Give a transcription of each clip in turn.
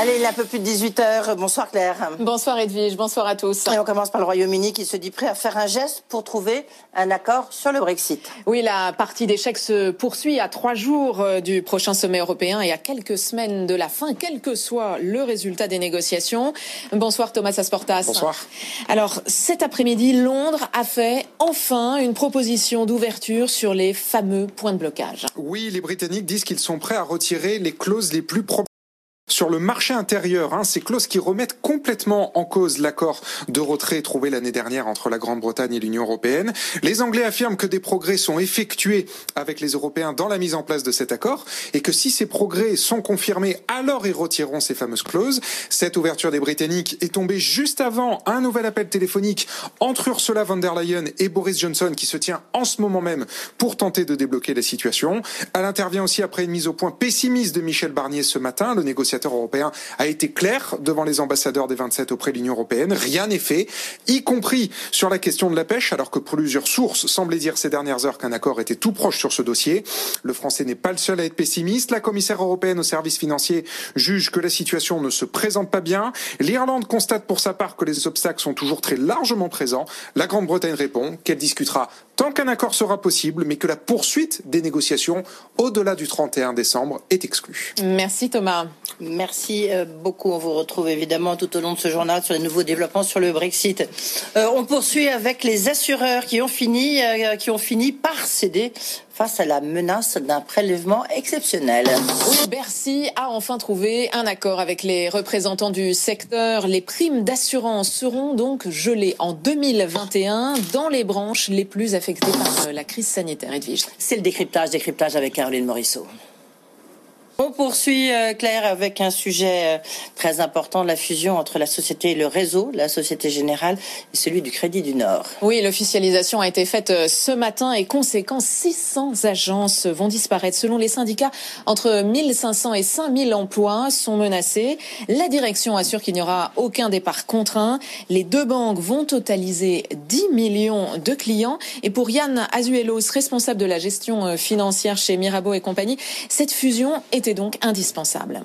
Allez, il est un peu plus de 18h. Bonsoir Claire. Bonsoir Edwige, bonsoir à tous. Et on commence par le Royaume-Uni qui se dit prêt à faire un geste pour trouver un accord sur le Brexit. Oui, la partie d'échecs se poursuit à trois jours euh, du prochain sommet européen et à quelques semaines de la fin, quel que soit le résultat des négociations. Bonsoir Thomas Asportas. Bonsoir. Alors, cet après-midi, Londres a fait enfin une proposition d'ouverture sur les fameux points de blocage. Oui, les Britanniques disent qu'ils sont prêts à retirer les clauses les plus problématiques sur le marché intérieur, hein, ces clauses qui remettent complètement en cause l'accord de retrait trouvé l'année dernière entre la Grande-Bretagne et l'Union européenne. Les Anglais affirment que des progrès sont effectués avec les Européens dans la mise en place de cet accord et que si ces progrès sont confirmés, alors ils retireront ces fameuses clauses. Cette ouverture des Britanniques est tombée juste avant un nouvel appel téléphonique entre Ursula von der Leyen et Boris Johnson qui se tient en ce moment même pour tenter de débloquer la situation. Elle intervient aussi après une mise au point pessimiste de Michel Barnier ce matin, le négociateur européen a été clair devant les ambassadeurs des 27 auprès de l'Union européenne. Rien n'est fait, y compris sur la question de la pêche, alors que plusieurs sources semblaient dire ces dernières heures qu'un accord était tout proche sur ce dossier. Le français n'est pas le seul à être pessimiste. La commissaire européenne aux services financiers juge que la situation ne se présente pas bien. L'Irlande constate pour sa part que les obstacles sont toujours très largement présents. La Grande-Bretagne répond qu'elle discutera tant qu'un accord sera possible, mais que la poursuite des négociations au-delà du 31 décembre est exclue. Merci Thomas. Merci euh, beaucoup. On vous retrouve évidemment tout au long de ce journal sur les nouveaux développements sur le Brexit. Euh, on poursuit avec les assureurs qui ont fini, euh, qui ont fini par céder face à la menace d'un prélèvement exceptionnel. Oui, Bercy a enfin trouvé un accord avec les représentants du secteur. Les primes d'assurance seront donc gelées en 2021 dans les branches les plus affectées par la crise sanitaire. Edwige. C'est le décryptage, décryptage avec Caroline Morisseau. On poursuit, euh, Claire, avec un sujet euh, très important, la fusion entre la société et le réseau, la Société Générale, et celui du Crédit du Nord. Oui, l'officialisation a été faite euh, ce matin et conséquent, 600 agences vont disparaître. Selon les syndicats, entre 1500 et 5000 emplois sont menacés. La direction assure qu'il n'y aura aucun départ contraint. Les deux banques vont totaliser 10 millions de clients. Et pour Yann Azuelos, responsable de la gestion financière chez Mirabeau et compagnie, cette fusion était donc indispensable.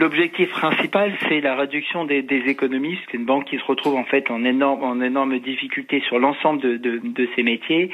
L'objectif principal, c'est la réduction des, des économies. C'est une banque qui se retrouve en fait en énorme, en énorme difficulté sur l'ensemble de, de, de, ses métiers.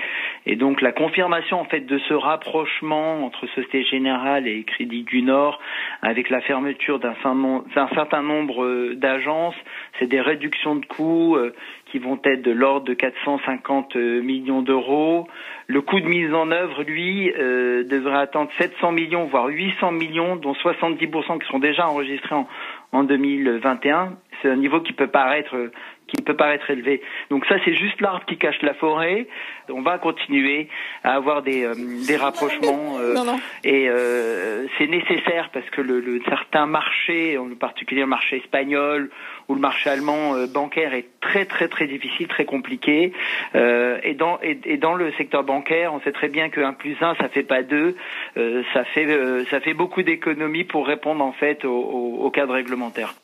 Et donc la confirmation en fait de ce rapprochement entre Société Générale et Crédit du Nord, avec la fermeture d'un certain nombre euh, d'agences, c'est des réductions de coûts euh, qui vont être de l'ordre de 450 euh, millions d'euros. Le coût de mise en œuvre, lui, euh, devrait attendre 700 millions, voire 800 millions, dont 70% qui sont déjà enregistrés en, en 2021. C'est un niveau qui peut paraître qui peut paraître élevé. Donc ça, c'est juste l'arbre qui cache la forêt. On va continuer à avoir des, euh, des rapprochements euh, non, non. et euh, c'est nécessaire parce que le, le certain marché, en particulier le marché espagnol ou le marché allemand bancaire est très très très difficile, très compliqué. Et, dans, et, et, dans le secteur bancaire, on sait très bien que 1 plus 1, ça fait pas 2. Euh, ça, fait, ça fait beaucoup d'économies pour répondre en fait au, au, au, cadre réglementaire.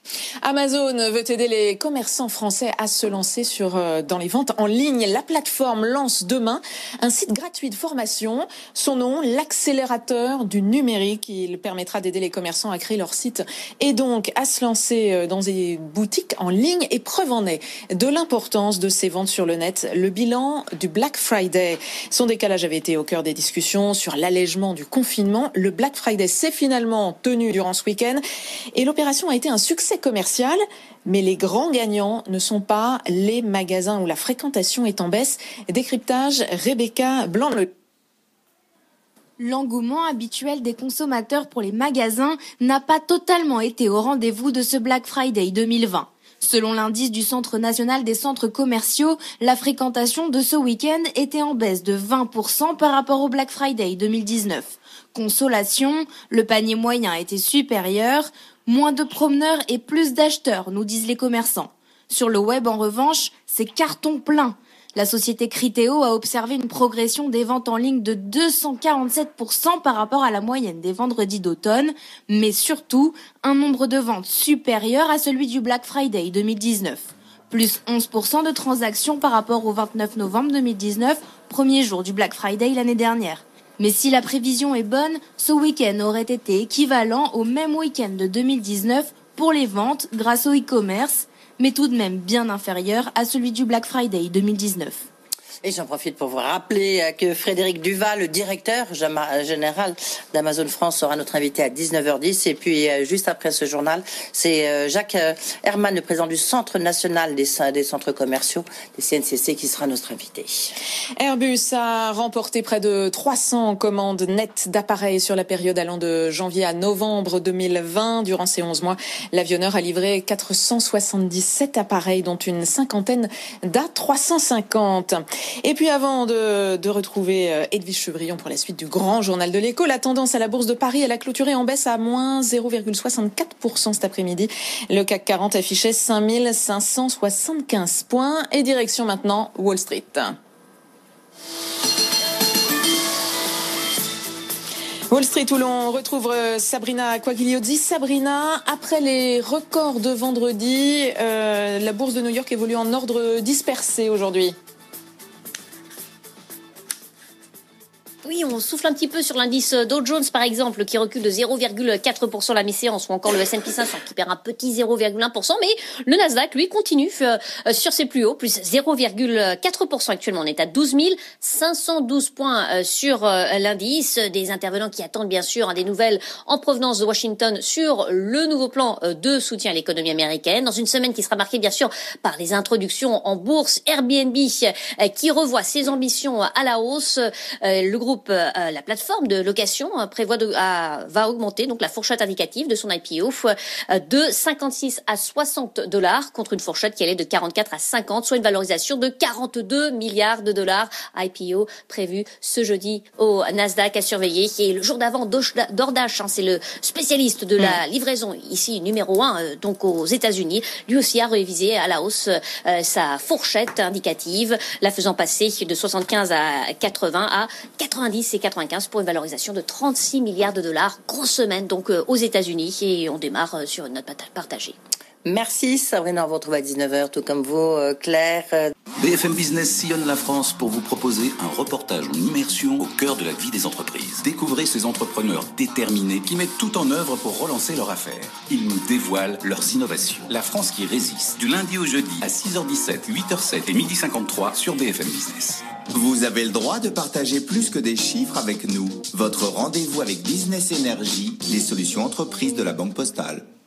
Amazon veut aider les commerçants français à se lancer sur, dans les ventes en ligne. La plateforme lance demain un site gratuit de formation. Son nom, l'accélérateur du numérique. Il permettra d'aider les commerçants à créer leur site et donc à se lancer dans des boutiques en ligne et preuve en est de l'importance de ces ventes sur le net. Le bilan du Black Friday. Son décalage avait été au cœur des discussions sur l'allègement du confinement. Le Black Friday s'est finalement tenu durant ce week-end et l'opération a été un succès commercial. Mais les grands gagnants ne sont pas les magasins où la fréquentation est en baisse. Décryptage Rebecca blanc L'engouement habituel des consommateurs pour les magasins n'a pas totalement été au rendez-vous de ce Black Friday 2020. Selon l'indice du Centre national des centres commerciaux, la fréquentation de ce week-end était en baisse de 20% par rapport au Black Friday 2019. Consolation, le panier moyen était supérieur, moins de promeneurs et plus d'acheteurs, nous disent les commerçants. Sur le web, en revanche, c'est carton plein. La société Criteo a observé une progression des ventes en ligne de 247% par rapport à la moyenne des vendredis d'automne, mais surtout un nombre de ventes supérieur à celui du Black Friday 2019. Plus 11% de transactions par rapport au 29 novembre 2019, premier jour du Black Friday l'année dernière. Mais si la prévision est bonne, ce week-end aurait été équivalent au même week-end de 2019 pour les ventes grâce au e-commerce mais tout de même bien inférieur à celui du Black Friday 2019. Et j'en profite pour vous rappeler euh, que Frédéric Duval, le directeur général d'Amazon France, sera notre invité à 19h10. Et puis, euh, juste après ce journal, c'est euh, Jacques Herman, le président du Centre national des centres commerciaux, des CNCC, qui sera notre invité. Airbus a remporté près de 300 commandes nettes d'appareils sur la période allant de janvier à novembre 2020. Durant ces 11 mois, l'avionneur a livré 477 appareils, dont une cinquantaine d'A350. Et puis avant de, retrouver euh, Edwige Chevrillon pour la suite du grand journal de l'écho, la tendance à la Bourse de Paris, elle a clôturé en baisse à moins 0,64% cet après-midi. Le CAC 40 affichait 5575 points et direction maintenant Wall Street. Wall Street où l'on retrouve euh, Sabrina Quagliozzi. Sabrina, après les records de vendredi, euh, la bourse de New York évolue en ordre dispersé aujourd'hui. On souffle un petit peu sur l'indice Dow Jones, par exemple, qui recule de 0,4% la mi-séance, ou encore le S&P 500 qui perd un petit 0,1%, mais le Nasdaq, lui, continue euh, sur ses plus hauts, plus 0,4% actuellement. On est à 12 512 points euh, sur euh, l'indice. Des intervenants qui attendent, bien sûr, des nouvelles en provenance de Washington sur le nouveau plan de soutien à l'économie américaine. Dans une semaine qui sera marquée, bien sûr, par les introductions en bourse, Airbnb qui revoit ses ambitions à la hausse. Le groupe euh, la plateforme de location euh, prévoit de, va augmenter donc la fourchette indicative de son IPO euh, de 56 à 60 dollars contre une fourchette qui allait de 44 à 50, soit une valorisation de 42 milliards de dollars. IPO prévu ce jeudi au Nasdaq à surveiller. Et le jour d'avant, DoorDash, hein, c'est le spécialiste de la mm. livraison ici numéro un, donc aux États-Unis, lui aussi a révisé à la hausse sa fourchette indicative, la faisant passer de 75 à 80 à 80 90 et 95 pour une valorisation de 36 milliards de dollars. Grosse semaine donc euh, aux États-Unis et on démarre euh, sur une note partagée. Merci Sabrina, on vous retrouve à 19h, tout comme vous, euh, Claire. BFM Business sillonne la France pour vous proposer un reportage en immersion au cœur de la vie des entreprises. Découvrez ces entrepreneurs déterminés qui mettent tout en œuvre pour relancer leur affaire. Ils nous dévoilent leurs innovations. La France qui résiste, du lundi au jeudi à 6h17, 8h07 et 12h53 sur BFM Business. Vous avez le droit de partager plus que des chiffres avec nous. Votre rendez-vous avec Business Energy, les solutions entreprises de la Banque Postale.